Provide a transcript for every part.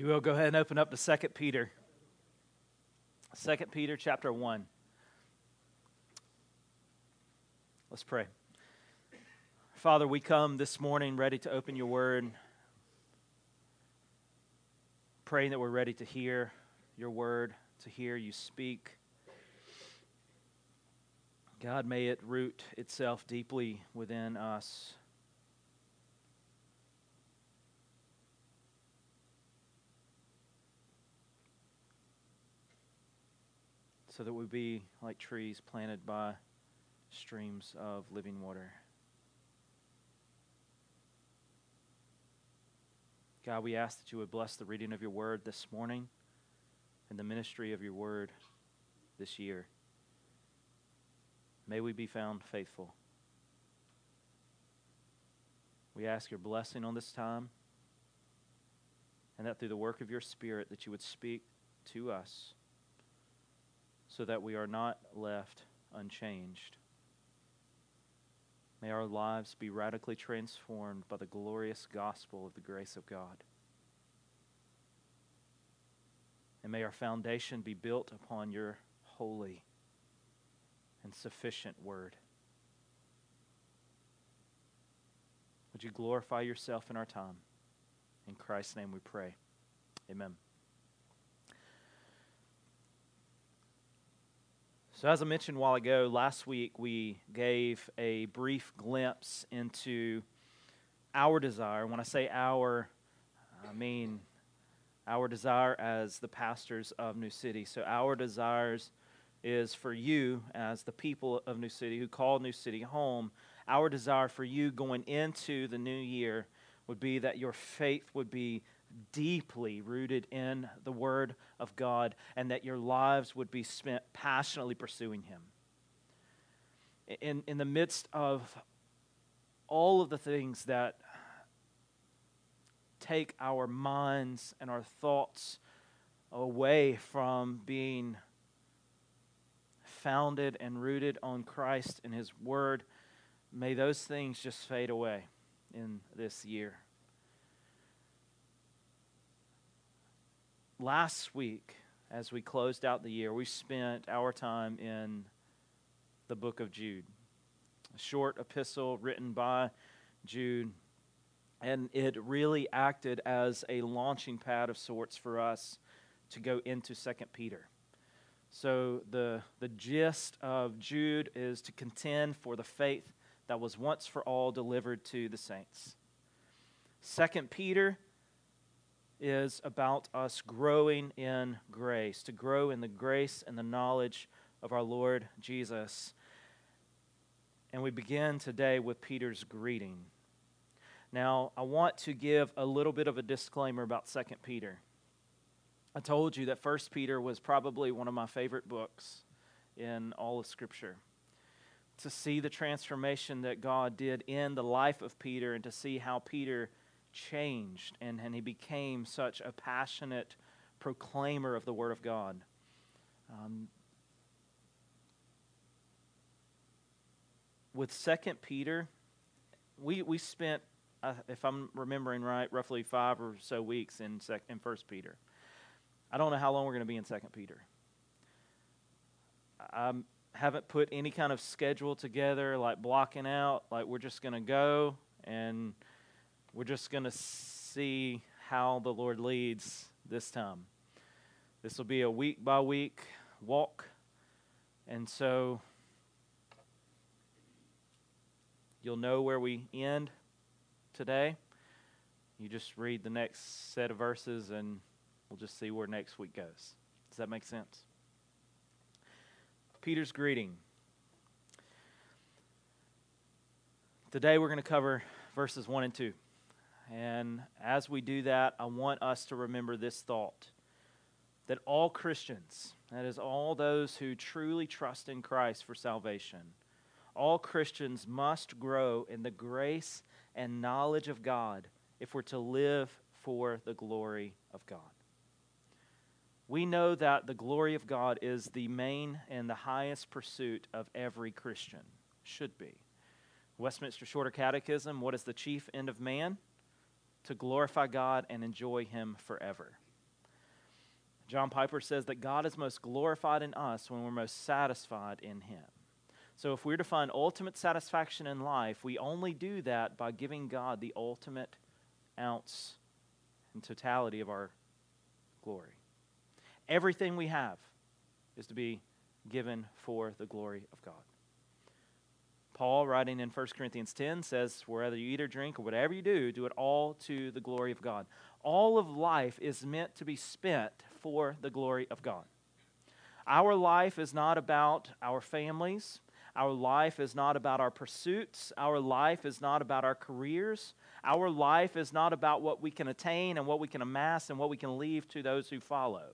you will, go ahead and open up to 2 Peter. 2 Peter chapter 1. Let's pray. Father, we come this morning ready to open your word, praying that we're ready to hear your word, to hear you speak. God, may it root itself deeply within us. So that we be like trees planted by streams of living water. God, we ask that you would bless the reading of your word this morning and the ministry of your word this year. May we be found faithful. We ask your blessing on this time and that through the work of your Spirit that you would speak to us so that we are not left unchanged. May our lives be radically transformed by the glorious gospel of the grace of God. And may our foundation be built upon your holy and sufficient word. Would you glorify yourself in our time? In Christ's name we pray. Amen. So, as I mentioned a while ago, last week we gave a brief glimpse into our desire. When I say our, I mean our desire as the pastors of New City. So, our desires is for you, as the people of New City who call New City home, our desire for you going into the new year would be that your faith would be deeply rooted in the Word of God and that your lives would be spent passionately pursuing Him. In, in the midst of all of the things that take our minds and our thoughts away from being founded and rooted on Christ and His Word, may those things just fade away in this year. Last week, as we closed out the year, we spent our time in the book of Jude, a short epistle written by Jude. And it really acted as a launching pad of sorts for us to go into Second Peter. So, the, the gist of Jude is to contend for the faith that was once for all delivered to the saints. Second Peter is about us growing in grace, to grow in the grace and the knowledge of our Lord Jesus. And we begin today with Peter's greeting. Now, I want to give a little bit of a disclaimer about 2 Peter. I told you that 1 Peter was probably one of my favorite books in all of Scripture. To see the transformation that God did in the life of Peter and to see how Peter changed and, and he became such a passionate proclaimer of the Word of God. Um, with Second Peter, we, we spent, uh, if I'm remembering right, roughly five or so weeks in, sec, in First Peter. I don't know how long we're going to be in Second Peter. I haven't put any kind of schedule together, like blocking out, like we're just going to go and – we're just going to see how the Lord leads this time. This will be a week by week walk. And so you'll know where we end today. You just read the next set of verses and we'll just see where next week goes. Does that make sense? Peter's greeting. Today we're going to cover verses 1 and 2. And as we do that, I want us to remember this thought that all Christians, that is, all those who truly trust in Christ for salvation, all Christians must grow in the grace and knowledge of God if we're to live for the glory of God. We know that the glory of God is the main and the highest pursuit of every Christian, should be. Westminster Shorter Catechism, what is the chief end of man? To glorify God and enjoy Him forever. John Piper says that God is most glorified in us when we're most satisfied in Him. So, if we're to find ultimate satisfaction in life, we only do that by giving God the ultimate ounce and totality of our glory. Everything we have is to be given for the glory of God. Paul, writing in 1 Corinthians 10, says, Whether you eat or drink or whatever you do, do it all to the glory of God. All of life is meant to be spent for the glory of God. Our life is not about our families. Our life is not about our pursuits. Our life is not about our careers. Our life is not about what we can attain and what we can amass and what we can leave to those who follow.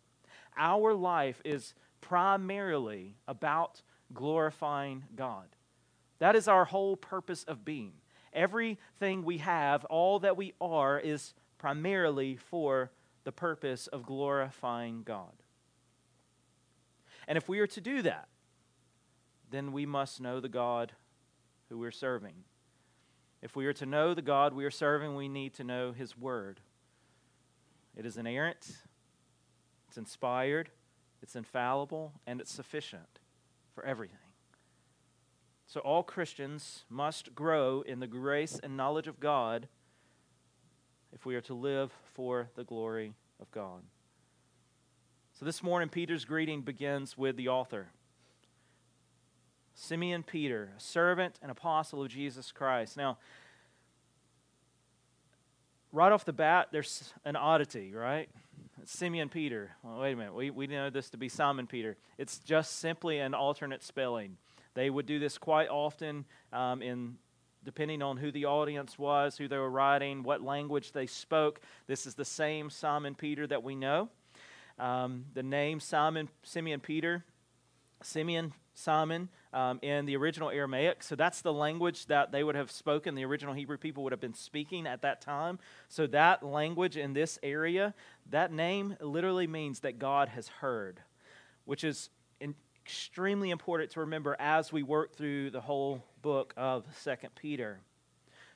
Our life is primarily about glorifying God. That is our whole purpose of being. Everything we have, all that we are, is primarily for the purpose of glorifying God. And if we are to do that, then we must know the God who we're serving. If we are to know the God we are serving, we need to know His Word. It is inerrant, it's inspired, it's infallible, and it's sufficient for everything. So all Christians must grow in the grace and knowledge of God if we are to live for the glory of God. So this morning, Peter's greeting begins with the author Simeon Peter, a servant and apostle of Jesus Christ. Now, right off the bat, there's an oddity, right? Simeon Peter. Well, wait a minute. We, we know this to be Simon Peter. It's just simply an alternate spelling. They would do this quite often um, in depending on who the audience was, who they were writing, what language they spoke. This is the same Simon Peter that we know. Um, the name Simon Simeon Peter, Simeon Simon um, in the original Aramaic. So that's the language that they would have spoken. The original Hebrew people would have been speaking at that time. So that language in this area, that name literally means that God has heard, which is in, extremely important to remember as we work through the whole book of Second Peter.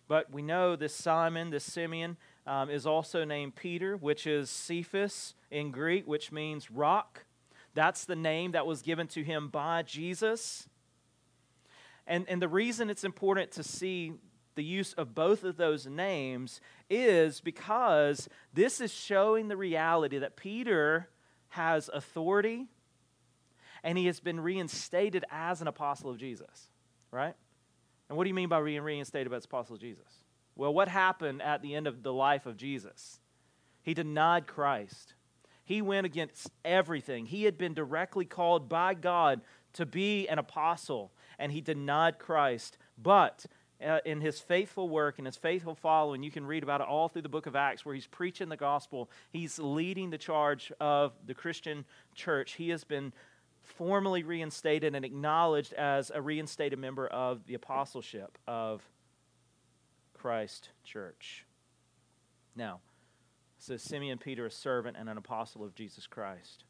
But we know this Simon, this Simeon, um, is also named Peter, which is Cephas in Greek, which means rock. That's the name that was given to him by Jesus. And, and the reason it's important to see the use of both of those names is because this is showing the reality that Peter has authority and he has been reinstated as an apostle of Jesus, right? And what do you mean by being reinstated as apostle of Jesus? Well, what happened at the end of the life of Jesus? He denied Christ. He went against everything. He had been directly called by God to be an apostle, and he denied Christ. But uh, in his faithful work and his faithful following, you can read about it all through the book of Acts, where he's preaching the gospel. He's leading the charge of the Christian church. He has been formally reinstated and acknowledged as a reinstated member of the apostleship of Christ Church. Now, so Simeon Peter, a servant and an apostle of Jesus Christ.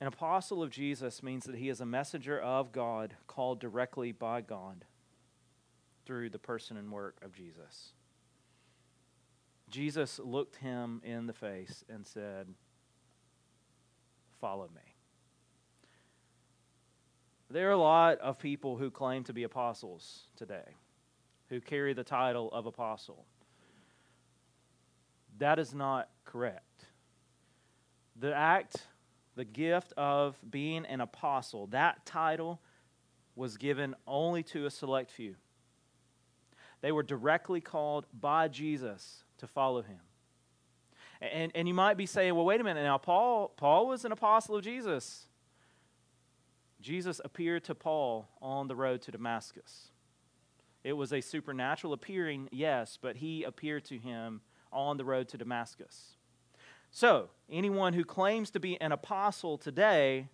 An apostle of Jesus means that he is a messenger of God called directly by God through the person and work of Jesus. Jesus looked him in the face and said, follow me. There are a lot of people who claim to be apostles today, who carry the title of apostle. That is not correct. The act, the gift of being an apostle, that title was given only to a select few. They were directly called by Jesus to follow him. And, and you might be saying, well, wait a minute now, Paul, Paul was an apostle of Jesus. Jesus appeared to Paul on the road to Damascus. It was a supernatural appearing, yes, but he appeared to him on the road to Damascus. So, anyone who claims to be an apostle today,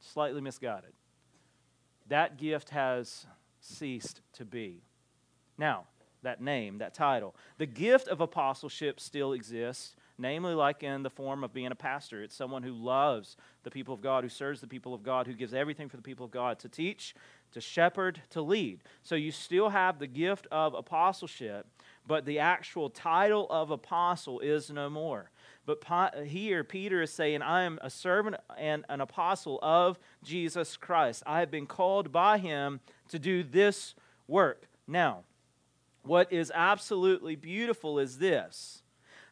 slightly misguided. That gift has ceased to be. Now, that name, that title. The gift of apostleship still exists, namely, like in the form of being a pastor. It's someone who loves the people of God, who serves the people of God, who gives everything for the people of God to teach, to shepherd, to lead. So you still have the gift of apostleship, but the actual title of apostle is no more. But here, Peter is saying, I am a servant and an apostle of Jesus Christ. I have been called by him to do this work. Now, what is absolutely beautiful is this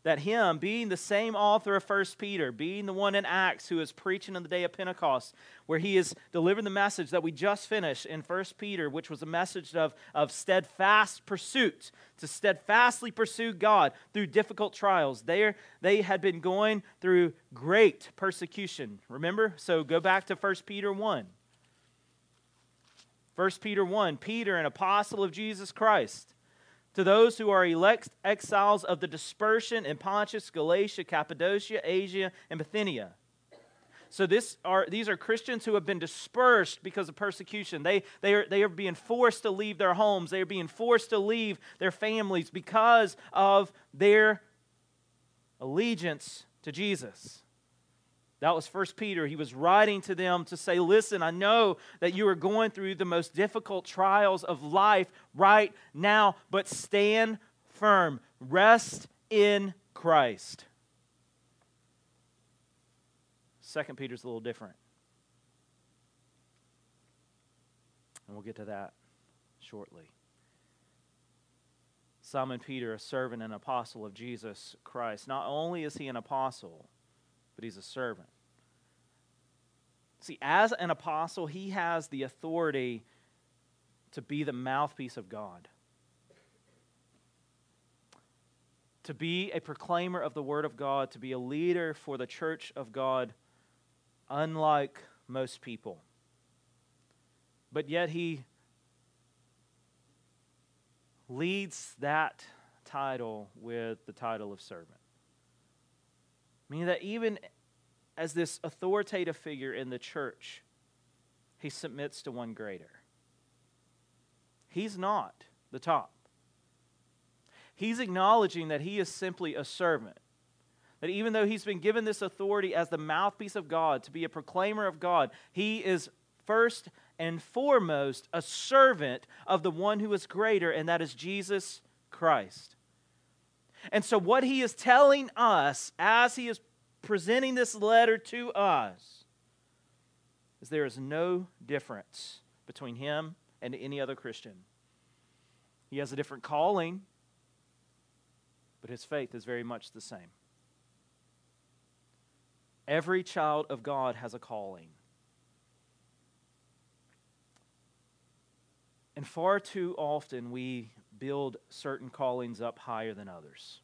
that him, being the same author of First Peter, being the one in Acts who is preaching on the day of Pentecost, where he is delivering the message that we just finished in First Peter, which was a message of, of steadfast pursuit, to steadfastly pursue God through difficult trials. They, they had been going through great persecution. Remember? So go back to First Peter 1. 1 Peter 1 Peter, an apostle of Jesus Christ to those who are elect exiles of the dispersion in Pontus, Galatia, Cappadocia, Asia, and Bithynia. So this are, these are Christians who have been dispersed because of persecution. They, they, are, they are being forced to leave their homes. They are being forced to leave their families because of their allegiance to Jesus. That was First Peter. He was writing to them to say, Listen, I know that you are going through the most difficult trials of life right now, but stand firm. Rest in Christ. Second Peter's a little different. And we'll get to that shortly. Simon Peter, a servant and apostle of Jesus Christ. Not only is he an apostle, but he's a servant. See, as an apostle, he has the authority to be the mouthpiece of God, to be a proclaimer of the Word of God, to be a leader for the church of God, unlike most people. But yet, he leads that title with the title of servant. Meaning that even as this authoritative figure in the church, he submits to one greater. He's not the top. He's acknowledging that he is simply a servant. That even though he's been given this authority as the mouthpiece of God, to be a proclaimer of God, he is first and foremost a servant of the one who is greater, and that is Jesus Christ. And so, what he is telling us as he is presenting this letter to us is there is no difference between him and any other Christian. He has a different calling, but his faith is very much the same. Every child of God has a calling. And far too often we build certain callings up higher than others.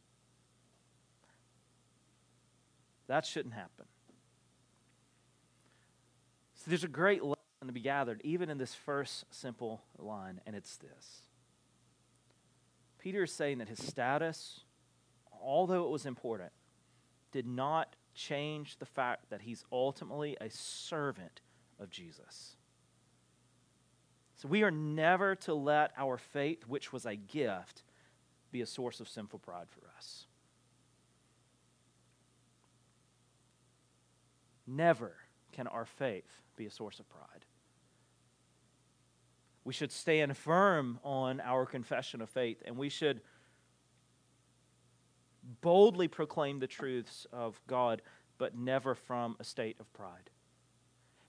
That shouldn't happen. So there's a great lesson to be gathered, even in this first simple line, and it's this Peter is saying that his status, although it was important, did not change the fact that he's ultimately a servant of Jesus. So we are never to let our faith, which was a gift, be a source of sinful pride for us. Never can our faith be a source of pride. We should stand firm on our confession of faith, and we should boldly proclaim the truths of God, but never from a state of pride.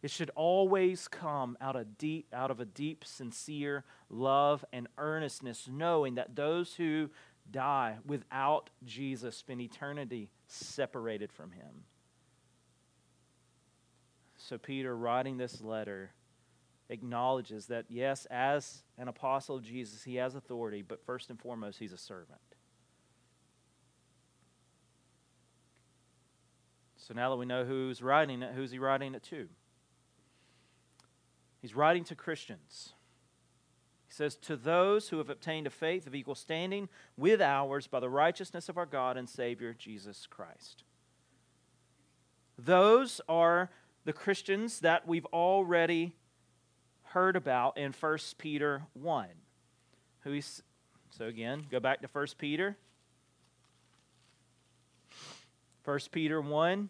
It should always come out of deep out of a deep sincere love and earnestness knowing that those who die without Jesus spend eternity separated from him. So, Peter, writing this letter, acknowledges that, yes, as an apostle of Jesus, he has authority, but first and foremost, he's a servant. So now that we know who's writing it, who's he writing it to? He's writing to Christians. He says, To those who have obtained a faith of equal standing with ours by the righteousness of our God and Savior, Jesus Christ. Those are the Christians that we've already heard about in 1 Peter 1. Who he's, so again, go back to 1 Peter. 1 Peter 1.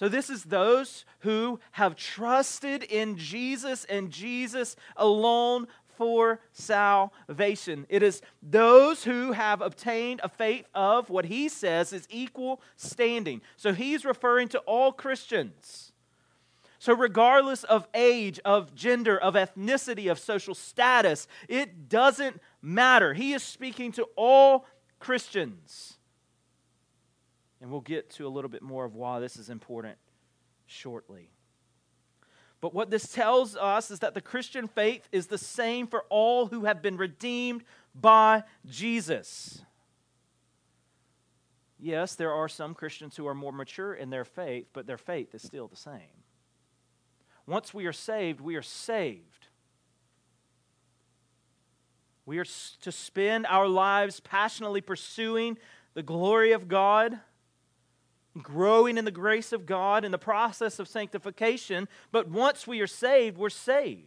So, this is those who have trusted in Jesus and Jesus alone for salvation. It is those who have obtained a faith of what he says is equal standing. So, he's referring to all Christians. So, regardless of age, of gender, of ethnicity, of social status, it doesn't matter. He is speaking to all Christians. And we'll get to a little bit more of why this is important shortly. But what this tells us is that the Christian faith is the same for all who have been redeemed by Jesus. Yes, there are some Christians who are more mature in their faith, but their faith is still the same. Once we are saved, we are saved. We are to spend our lives passionately pursuing the glory of God growing in the grace of God in the process of sanctification, but once we are saved, we're saved.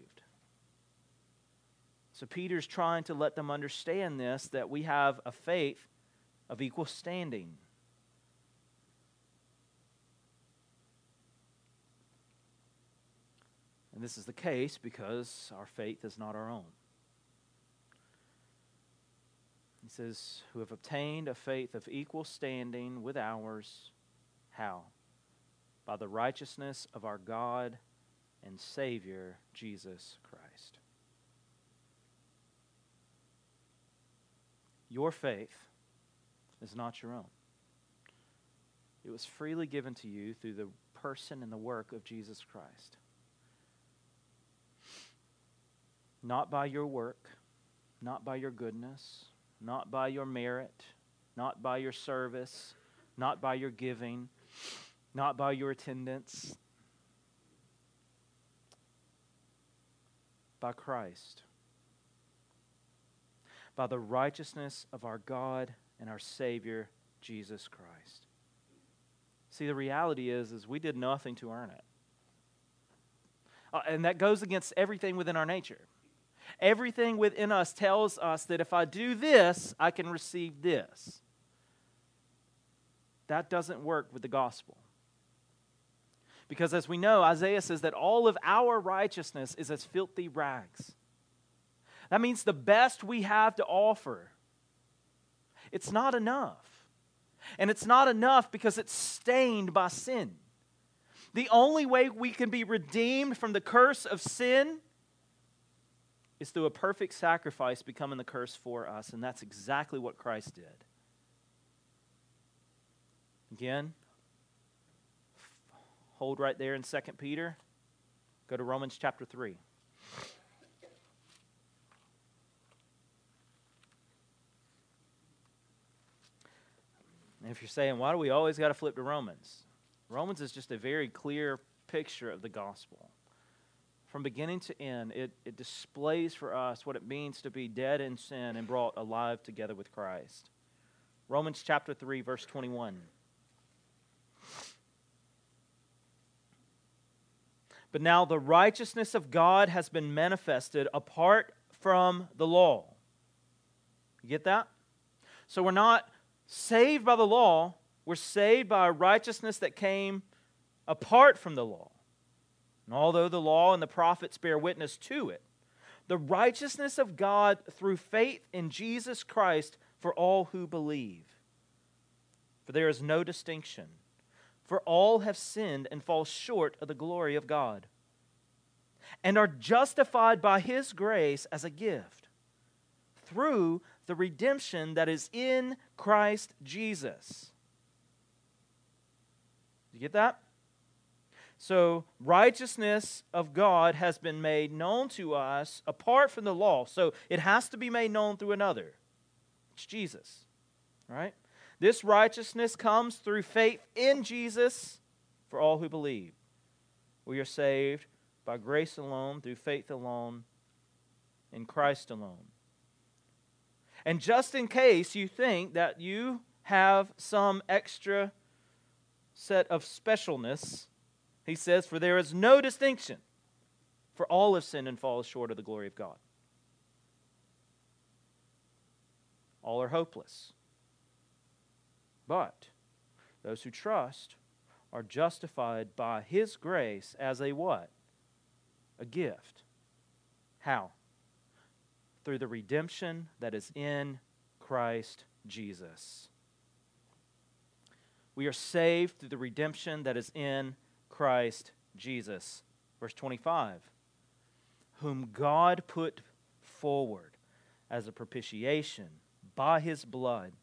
So Peter's trying to let them understand this that we have a faith of equal standing. And this is the case because our faith is not our own. He says, Who have obtained a faith of equal standing with ours how? By the righteousness of our God and Savior, Jesus Christ. Your faith is not your own. It was freely given to you through the person and the work of Jesus Christ. Not by your work, not by your goodness, not by your merit, not by your service, not by your giving, not by your attendance, by Christ, by the righteousness of our God and our Savior, Jesus Christ. See, the reality is, is we did nothing to earn it. Uh, and that goes against everything within our nature. Everything within us tells us that if I do this, I can receive this. That doesn't work with the gospel. Because as we know, Isaiah says that all of our righteousness is as filthy rags. That means the best we have to offer, it's not enough. And it's not enough because it's stained by sin. The only way we can be redeemed from the curse of sin is through a perfect sacrifice becoming the curse for us. And that's exactly what Christ did. Again, hold right there in 2 Peter. Go to Romans chapter 3. And if you're saying, why do we always got to flip to Romans? Romans is just a very clear picture of the gospel. From beginning to end, it, it displays for us what it means to be dead in sin and brought alive together with Christ. Romans chapter 3, verse 21. But now the righteousness of God has been manifested apart from the law. You get that? So we're not saved by the law, we're saved by a righteousness that came apart from the law. And although the law and the prophets bear witness to it, the righteousness of God through faith in Jesus Christ for all who believe. For there is no distinction for all have sinned and fall short of the glory of God, and are justified by His grace as a gift through the redemption that is in Christ Jesus. You get that? So, righteousness of God has been made known to us apart from the law. So, it has to be made known through another. It's Jesus. Right? This righteousness comes through faith in Jesus for all who believe. We are saved by grace alone, through faith alone, in Christ alone. And just in case you think that you have some extra set of specialness, he says, For there is no distinction, for all have sinned and fall short of the glory of God. All are hopeless. But those who trust are justified by his grace as a what? A gift. How? Through the redemption that is in Christ Jesus. We are saved through the redemption that is in Christ Jesus. Verse 25 Whom God put forward as a propitiation by his blood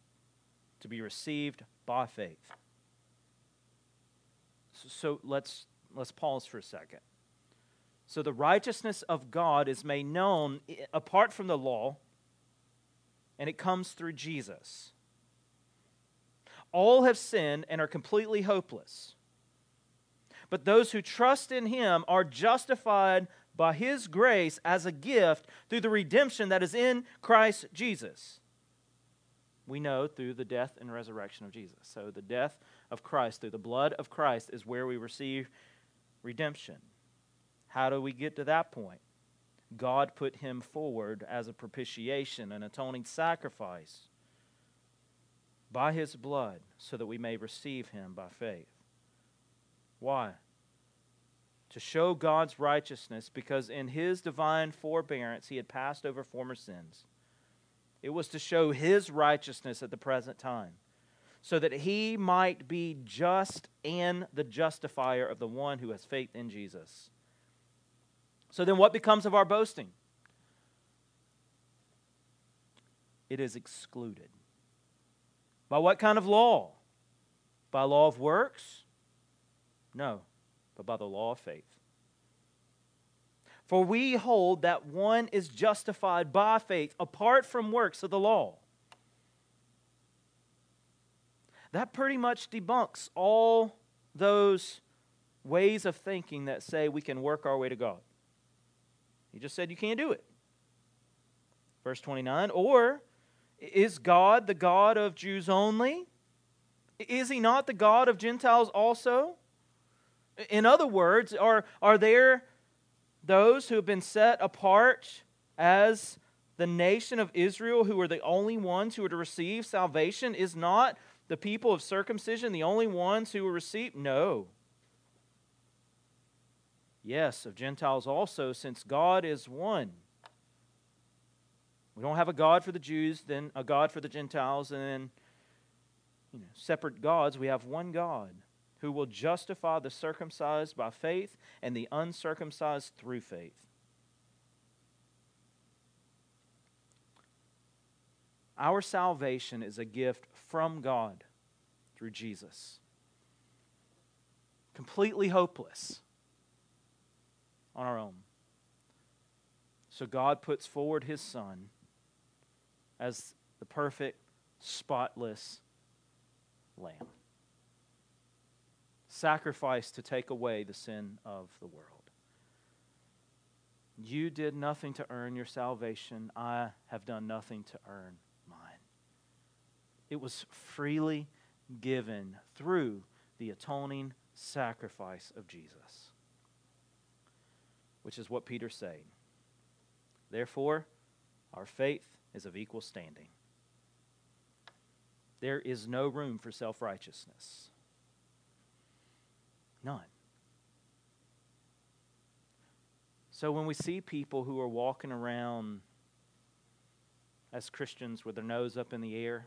to be received by faith. So, let's, let's pause for a second. So the righteousness of God is made known apart from the law, and it comes through Jesus. All have sinned and are completely hopeless. But those who trust in him are justified by his grace as a gift through the redemption that is in Christ Jesus we know through the death and resurrection of Jesus. So the death of Christ, through the blood of Christ, is where we receive redemption. How do we get to that point? God put him forward as a propitiation, an atoning sacrifice by his blood, so that we may receive him by faith. Why? To show God's righteousness, because in his divine forbearance he had passed over former sins it was to show his righteousness at the present time, so that he might be just and the justifier of the one who has faith in Jesus. So then, what becomes of our boasting? It is excluded. By what kind of law? By law of works? No, but by the law of faith. For we hold that one is justified by faith apart from works of the law. That pretty much debunks all those ways of thinking that say we can work our way to God. He just said you can't do it. Verse 29 Or is God the God of Jews only? Is he not the God of Gentiles also? In other words, are, are there those who have been set apart as the nation of Israel, who are the only ones who are to receive salvation, is not the people of circumcision the only ones who will receive? No. Yes, of Gentiles also, since God is one. We don't have a God for the Jews, then a God for the Gentiles, and then you know, separate gods. We have one God who will justify the circumcised by faith and the uncircumcised through faith. Our salvation is a gift from God through Jesus. Completely hopeless on our own. So God puts forward his Son as the perfect, spotless Lamb sacrifice to take away the sin of the world. You did nothing to earn your salvation. I have done nothing to earn mine. It was freely given through the atoning sacrifice of Jesus, which is what Peter's saying. Therefore, our faith is of equal standing. There is no room for self righteousness. None. So when we see people who are walking around as Christians with their nose up in the air,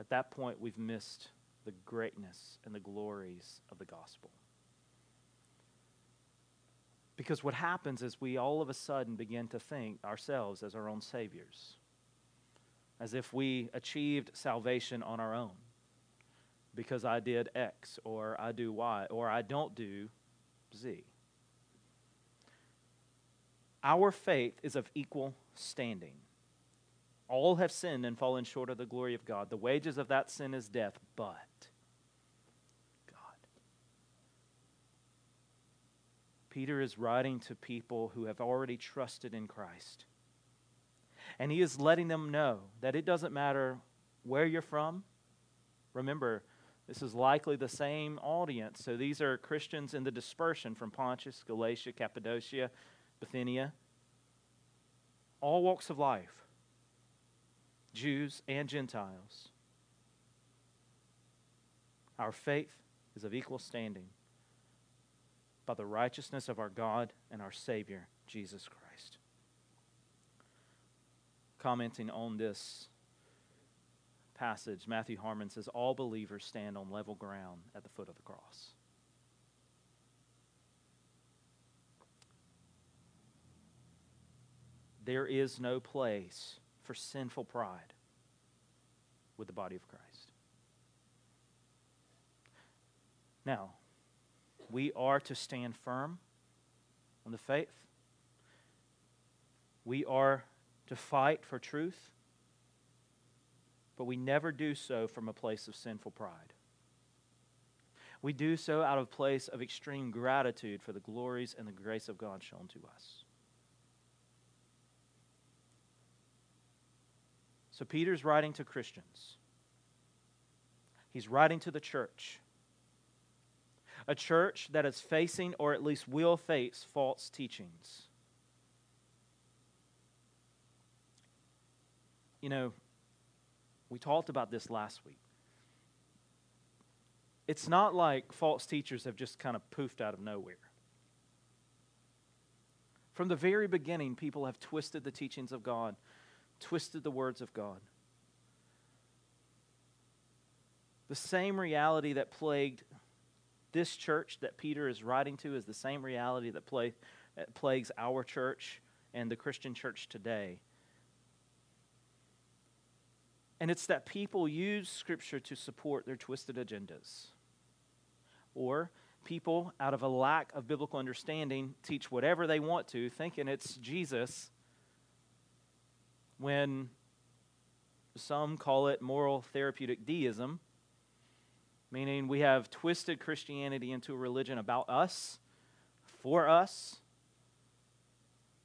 at that point we've missed the greatness and the glories of the gospel. Because what happens is we all of a sudden begin to think ourselves as our own saviors as if we achieved salvation on our own because I did X or I do Y or I don't do Z. Our faith is of equal standing. All have sinned and fallen short of the glory of God. The wages of that sin is death, but God. Peter is writing to people who have already trusted in Christ. And he is letting them know that it doesn't matter where you're from. Remember, this is likely the same audience. So these are Christians in the dispersion from Pontus, Galatia, Cappadocia, Bithynia, all walks of life, Jews and Gentiles. Our faith is of equal standing by the righteousness of our God and our Savior, Jesus Christ. Commenting on this passage, Matthew Harmon says, All believers stand on level ground at the foot of the cross. There is no place for sinful pride with the body of Christ. Now, we are to stand firm on the faith. We are to fight for truth, but we never do so from a place of sinful pride. We do so out of a place of extreme gratitude for the glories and the grace of God shown to us. So Peter's writing to Christians. He's writing to the church a church that is facing or at least will face false teachings. You know, we talked about this last week. It's not like false teachers have just kind of poofed out of nowhere. From the very beginning, people have twisted the teachings of God, twisted the words of God. The same reality that plagued this church that Peter is writing to is the same reality that, plagues our church and the Christian church today. And it's that people use Scripture to support their twisted agendas. Or people, out of a lack of biblical understanding, teach whatever they want to, thinking it's Jesus, when some call it moral therapeutic deism meaning we have twisted Christianity into a religion about us, for us,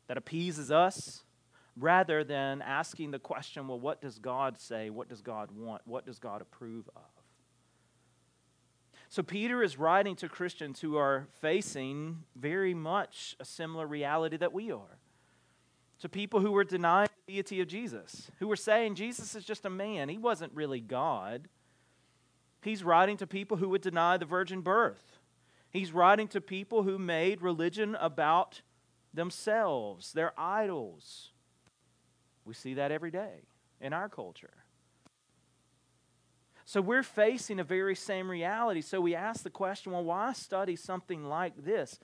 that appeases us, rather than asking the question well, what does God say? What does God want? What does God approve of? So, Peter is writing to Christians who are facing very much a similar reality that we are. To people who were denying the deity of Jesus, who were saying Jesus is just a man, he wasn't really God. He's writing to people who would deny the virgin birth. He's writing to people who made religion about themselves, their idols. We see that every day in our culture. So we're facing a very same reality. So we ask the question well, why study something like this?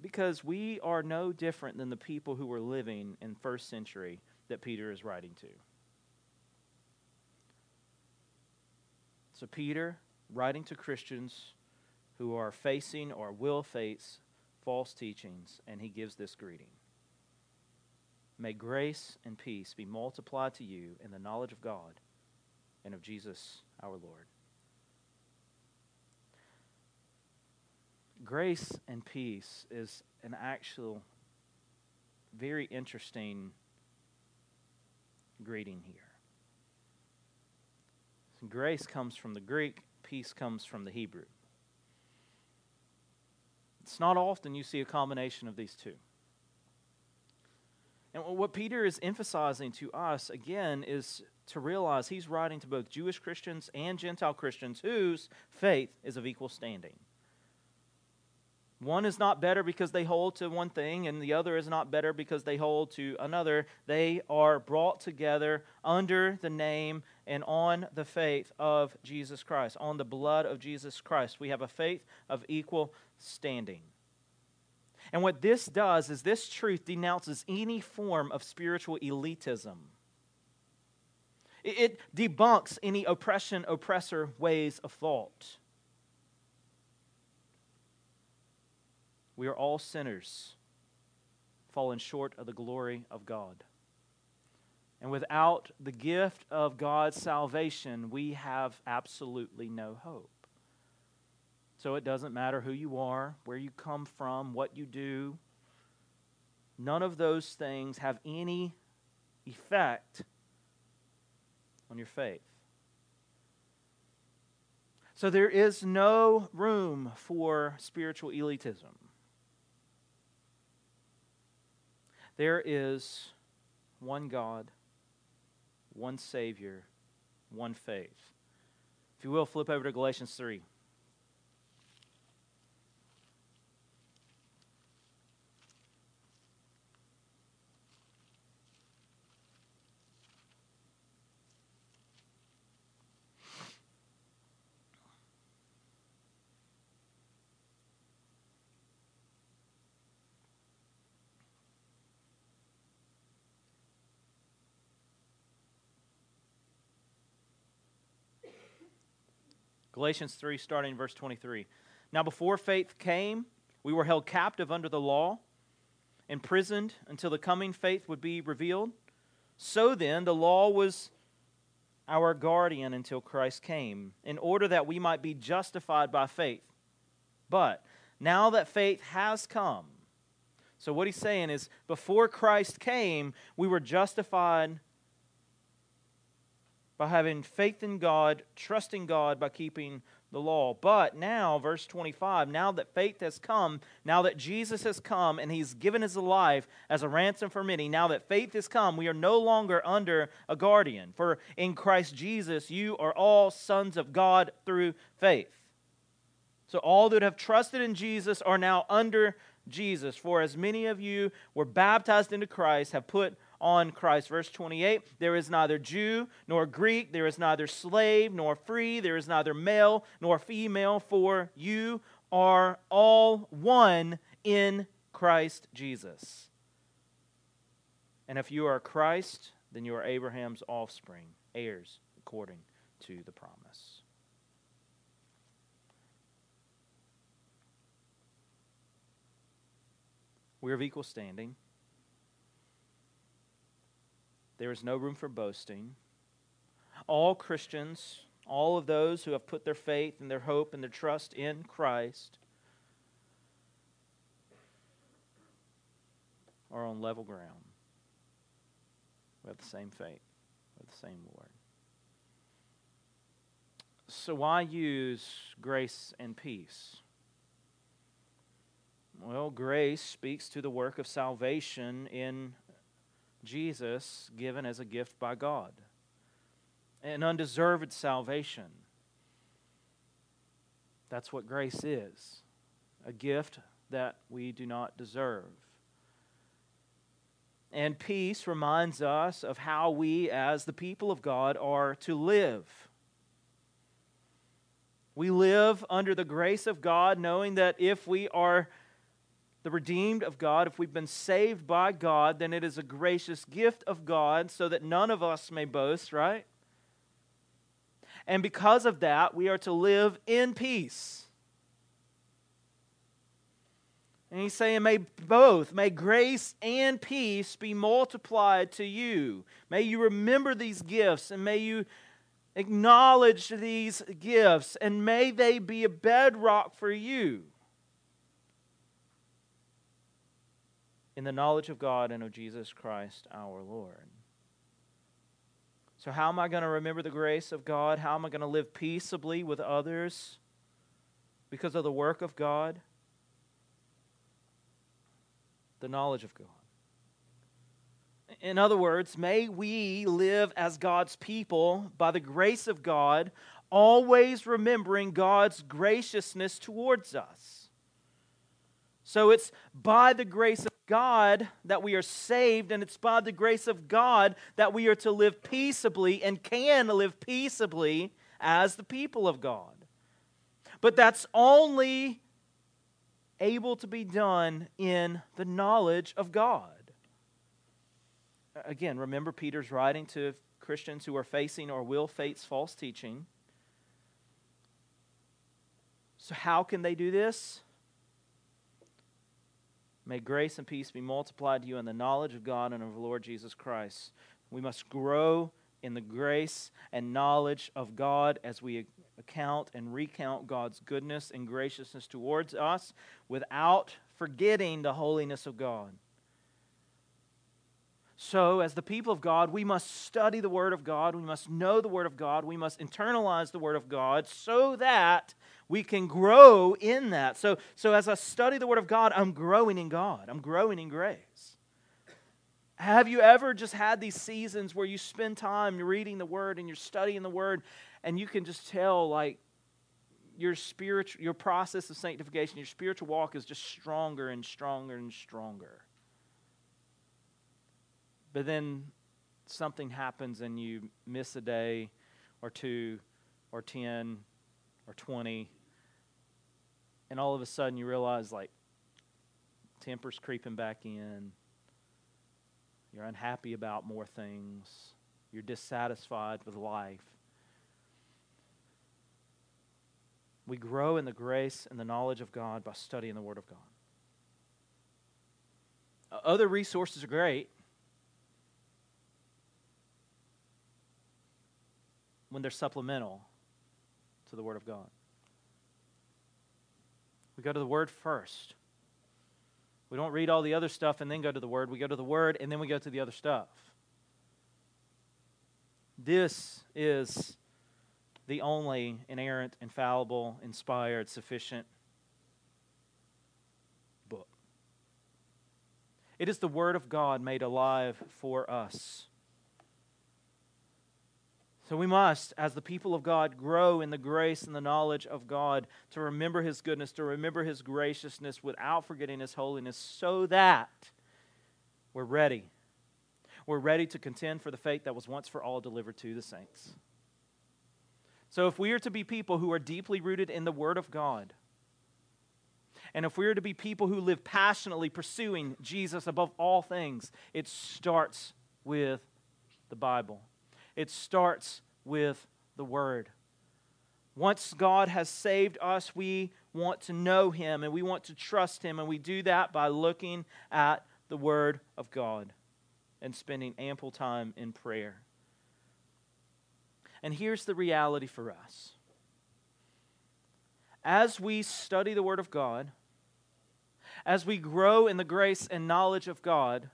Because we are no different than the people who were living in first century that Peter is writing to. So, Peter, writing to Christians who are facing or will face false teachings, and he gives this greeting May grace and peace be multiplied to you in the knowledge of God and of Jesus our Lord. Grace and peace is an actual, very interesting greeting here. Grace comes from the Greek, peace comes from the Hebrew. It's not often you see a combination of these two. And what Peter is emphasizing to us, again, is to realize he's writing to both Jewish Christians and Gentile Christians whose faith is of equal standing. One is not better because they hold to one thing, and the other is not better because they hold to another. They are brought together under the name and on the faith of Jesus Christ, on the blood of Jesus Christ. We have a faith of equal standing. And what this does is this truth denounces any form of spiritual elitism. It debunks any oppression, oppressor ways of thought. We are all sinners, fallen short of the glory of God. And without the gift of God's salvation, we have absolutely no hope. So it doesn't matter who you are, where you come from, what you do. None of those things have any effect on your faith. So there is no room for spiritual elitism. There is one God, one Savior, one faith. If you will, flip over to Galatians 3. Galatians 3, starting in verse 23. Now, before faith came, we were held captive under the law, imprisoned until the coming faith would be revealed. So then, the law was our guardian until Christ came, in order that we might be justified by faith. But now that faith has come, so what he's saying is, before Christ came, we were justified by having faith in God, trusting God by keeping the law. But now, verse 25, now that faith has come, now that Jesus has come and he's given his life as a ransom for many, now that faith has come, we are no longer under a guardian. For in Christ Jesus, you are all sons of God through faith. So all that have trusted in Jesus are now under Jesus. For as many of you were baptized into Christ, have put on Christ. Verse 28 There is neither Jew nor Greek, there is neither slave nor free, there is neither male nor female, for you are all one in Christ Jesus. And if you are Christ, then you are Abraham's offspring, heirs according to the promise. We are of equal standing. There is no room for boasting. All Christians, all of those who have put their faith and their hope and their trust in Christ, are on level ground. We have the same faith, we have the same Lord. So, why use grace and peace? Well, grace speaks to the work of salvation in Jesus given as a gift by God, an undeserved salvation. That's what grace is a gift that we do not deserve. And peace reminds us of how we, as the people of God, are to live. We live under the grace of God, knowing that if we are the redeemed of God, if we've been saved by God, then it is a gracious gift of God so that none of us may boast, right? And because of that, we are to live in peace. And he's saying, May both, may grace and peace be multiplied to you. May you remember these gifts and may you acknowledge these gifts and may they be a bedrock for you in the knowledge of God and of Jesus Christ our Lord. So, how am I going to remember the grace of God? How am I going to live peaceably with others because of the work of God? The knowledge of God. In other words, may we live as God's people by the grace of God, always remembering God's graciousness towards us. So it's by the grace of God that we are saved, and it's by the grace of God that we are to live peaceably and can live peaceably as the people of God. But that's only able to be done in the knowledge of God. Again, remember Peter's writing to Christians who are facing or will face false teaching. So, how can they do this? May grace and peace be multiplied to you in the knowledge of God and of the Lord Jesus Christ. We must grow in the grace and knowledge of God as we account and recount God's goodness and graciousness towards us without forgetting the holiness of God. So, as the people of God, we must study the Word of God. We must know the Word of God. We must internalize the Word of God so that we can grow in that. So, so as I study the Word of God, I'm growing in God, I'm growing in grace. Have you ever just had these seasons where you spend time reading the Word and you're studying the Word, and you can just tell, like, your spiritual, your process of sanctification, your spiritual walk is just stronger and stronger and stronger. But then something happens and you miss a day or two or 10 or 20 and all of a sudden you realize like temper's creeping back in. You're unhappy about more things. You're dissatisfied with life. We grow in the grace and the knowledge of god by studying the word of god. Other resources are great when they're supplemental to the word of god we go to the Word first. We don't read all the other stuff and then go to the Word. We go to the Word and then we go to the other stuff. This is the only inerrant, infallible, inspired, sufficient book. It is the Word of God made alive for us. So we must, as the people of God, grow in the grace and the knowledge of God to remember His goodness, to remember His graciousness without forgetting His holiness, so that we're ready. We're ready to contend for the faith that was once for all delivered to the saints. So if we are to be people who are deeply rooted in the Word of God, and if we are to be people who live passionately pursuing Jesus above all things, it starts with the Bible. It starts with the Word. Once God has saved us, we want to know Him and we want to trust Him, and we do that by looking at the Word of God and spending ample time in prayer. And here's the reality for us as we study the Word of God, as we grow in the grace and knowledge of God,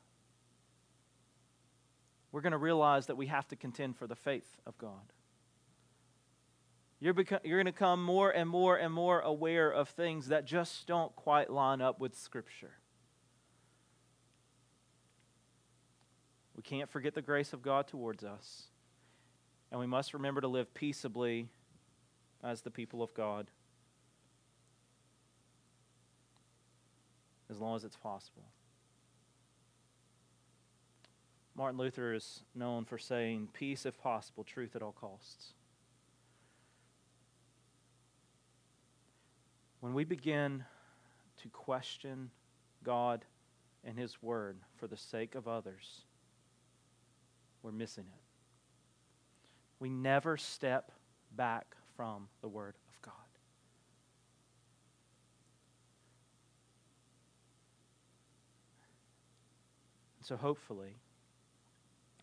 we're going to realize that we have to contend for the faith of God. You're, you're going to become more and more and more aware of things that just don't quite line up with Scripture. We can't forget the grace of God towards us. And we must remember to live peaceably as the people of God as long as it's possible. Martin Luther is known for saying, Peace if possible, truth at all costs. When we begin to question God and His Word for the sake of others, we're missing it. We never step back from the Word of God. So hopefully,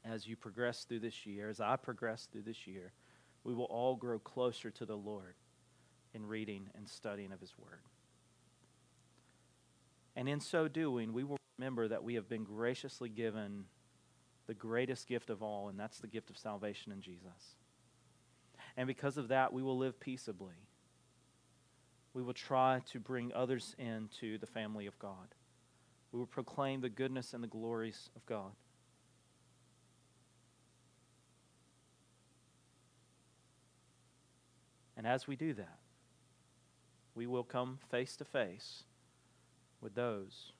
as you progress through this year, as I progress through this year, we will all grow closer to the Lord in reading and studying of His Word. And in so doing, we will remember that we have been graciously given the greatest gift of all, and that's the gift of salvation in Jesus. And because of that, we will live peaceably. We will try to bring others into the family of God. We will proclaim the goodness and the glories of God. And as we do that, we will come face to face with those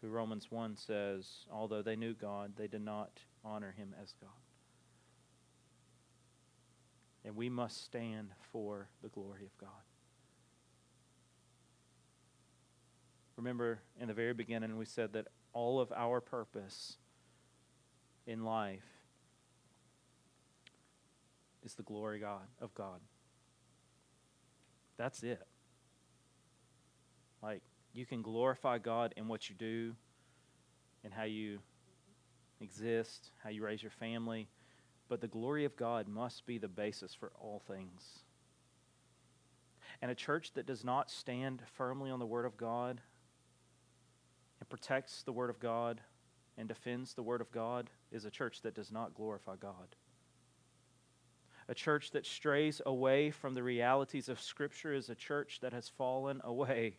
who Romans 1 says, although they knew God, they did not honor him as God. And we must stand for the glory of God. Remember, in the very beginning, we said that all of our purpose in life is the glory God of God. That's it. Like you can glorify God in what you do and how you exist, how you raise your family, but the glory of God must be the basis for all things. And a church that does not stand firmly on the Word of God and protects the Word of God and defends the Word of God is a church that does not glorify God. A church that strays away from the realities of Scripture is a church that has fallen away.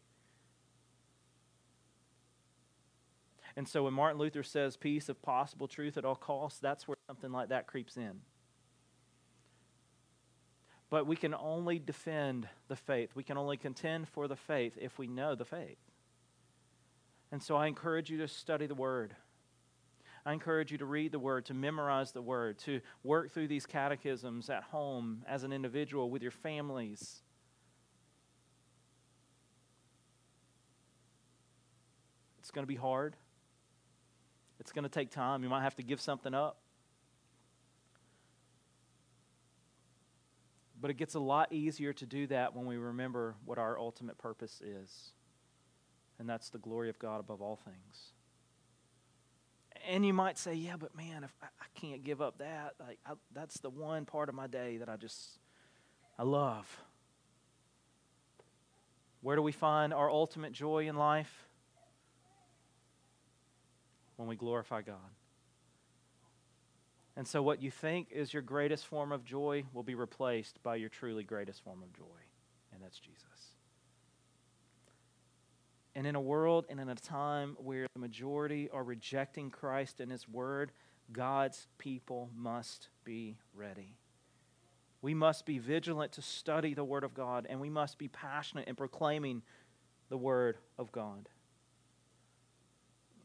And so when Martin Luther says peace of possible truth at all costs, that's where something like that creeps in. But we can only defend the faith. We can only contend for the faith if we know the faith. And so I encourage you to study the Word. I encourage you to read the Word, to memorize the Word, to work through these catechisms at home as an individual with your families. It's going to be hard. It's going to take time. You might have to give something up. But it gets a lot easier to do that when we remember what our ultimate purpose is. And that's the glory of God above all things. And you might say, yeah, but man, if I, I can't give up that, like I, that's the one part of my day that I just I love. Where do we find our ultimate joy in life? When we glorify God. And so, what you think is your greatest form of joy will be replaced by your truly greatest form of joy, and that's Jesus. And in a world and in a time where the majority are rejecting Christ and His Word, God's people must be ready. We must be vigilant to study the Word of God, and we must be passionate in proclaiming the Word of God.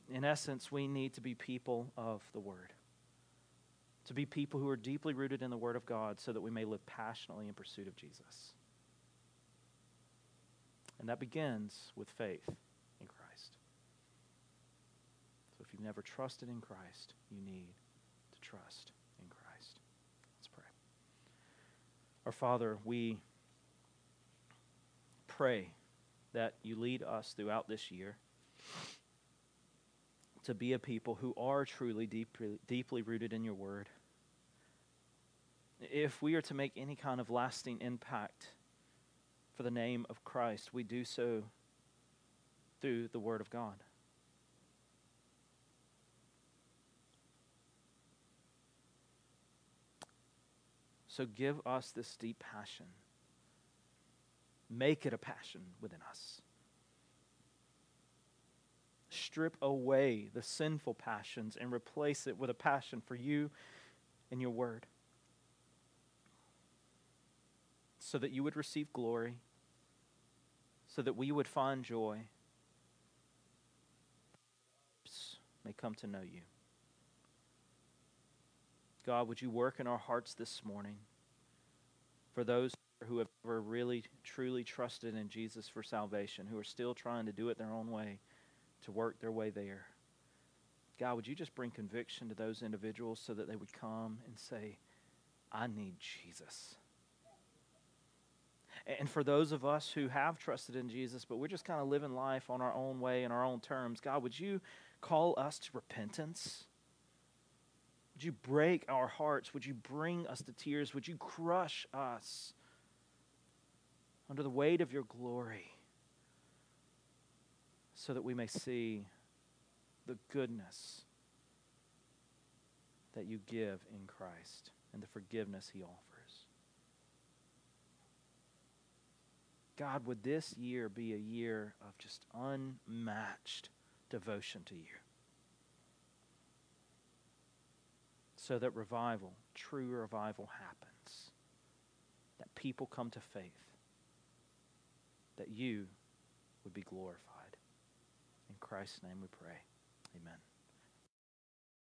In essence, we need to be people of the Word, to be people who are deeply rooted in the Word of God so that we may live passionately in pursuit of Jesus. And that begins with faith in Christ. So if you've never trusted in Christ, you need to trust in Christ. Let's pray. Our Father, we pray that you lead us throughout this year to be a people who are truly deeply, deeply rooted in your word. If we are to make any kind of lasting impact for the name of Christ, we do so through the Word of God. So give us this deep passion. Make it a passion within us. Strip away the sinful passions and replace it with a passion for you and your word so that you would receive glory, so that we would find joy, may come to know you. God, would you work in our hearts this morning for those who have never really, truly trusted in Jesus for salvation, who are still trying to do it their own way, to work their way there? God, would you just bring conviction to those individuals so that they would come and say, I need Jesus. And for those of us who have trusted in Jesus, but we're just kind of living life on our own way, in our own terms, God, would you call us to repentance? Would you break our hearts? Would you bring us to tears? Would you crush us under the weight of your glory so that we may see the goodness that you give in Christ and the forgiveness he offers? God, would this year be a year of just unmatched devotion to you? So that revival, true revival, happens. That people come to faith. That you would be glorified. In Christ's name we pray. Amen.